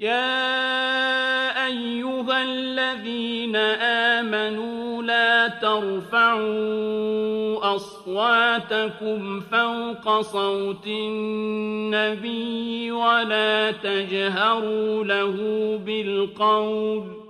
يا أيها الذين آمنوا لا ترفعوا أصواتكم فوق صوت النبي ولا تجهروا له بالقول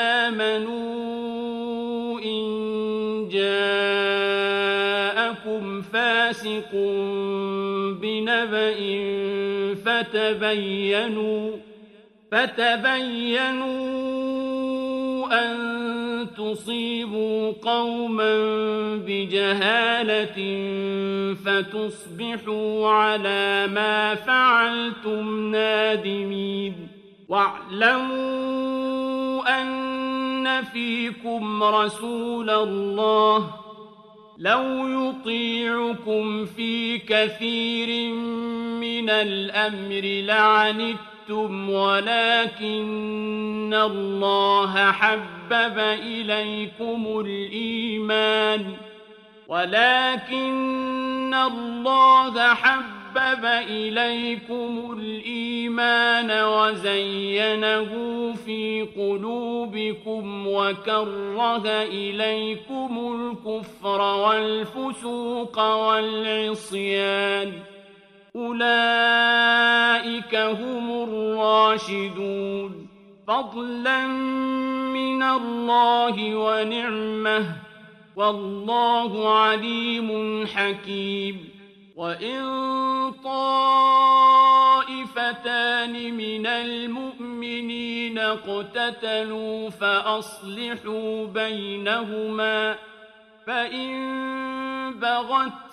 فتبينوا فتبينوا أن تصيبوا قوما بجهالة فتصبحوا على ما فعلتم نادمين واعلموا أن فيكم رسول الله لو يطيعكم في كثير من الأمر لعنتم ولكن الله حبب إليكم الإيمان ولكن الله حبب إليكم الإيمان وزينه في قلوبكم وكره إليكم الكفر والفسوق والعصيان أولئك هم الراشدون فضلا من الله ونعمه والله عليم حكيم وإن طائفتان من المؤمنين اقتتلوا فأصلحوا بينهما فإن بغت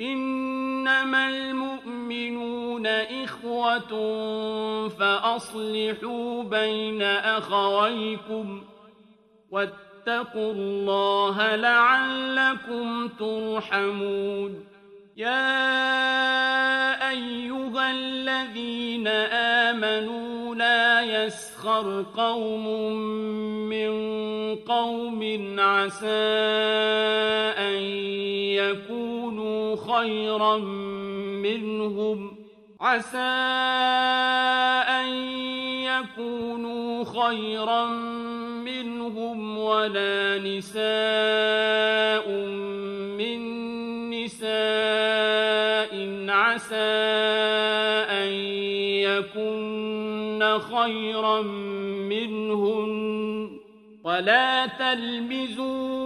إنما المؤمنون إخوة فأصلحوا بين أخويكم واتقوا الله لعلكم ترحمون. يا أيها الذين آمنوا لا يسخر قوم من قوم عسى أن يكونوا خيرا منهم. عسى أن يكونوا خيرا منهم ولا نساء من نساء. عسى أن يكن خيرا منهن. ولا تلمزوا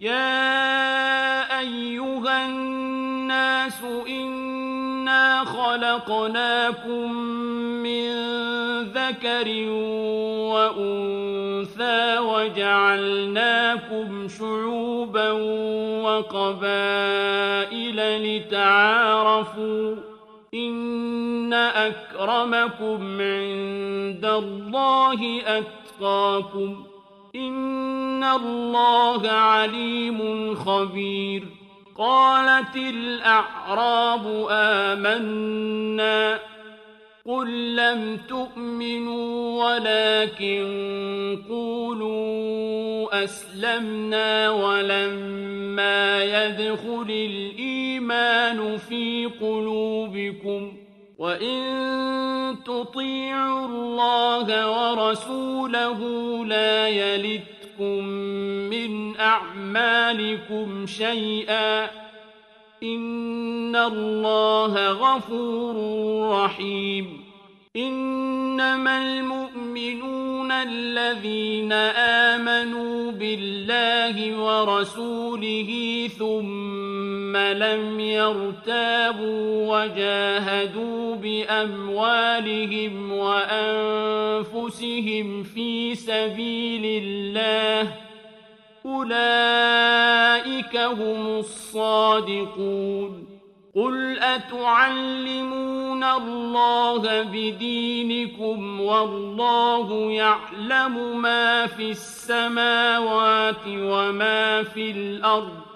يا أيها الناس إنا خلقناكم من ذكر وأنثى وجعلناكم شعوبا وقبائل لتعارفوا إن أكرمكم عند الله أتقاكم إن الله عليم خبير. قالت الأعراب آمنا. قل لم تؤمنوا ولكن قولوا أسلمنا ولما يدخل الإيمان في قلوبكم وإن تطيعوا الله ورسوله لا يلتكم من أعمالكم شيئا إن الله غفور رحيم إنما المؤمنون الذين آمنوا بالله ورسوله لم يرتابوا وجاهدوا بأموالهم وأنفسهم في سبيل الله أولئك هم الصادقون قل أتعلمون الله بدينكم والله يعلم ما في السماوات وما في الأرض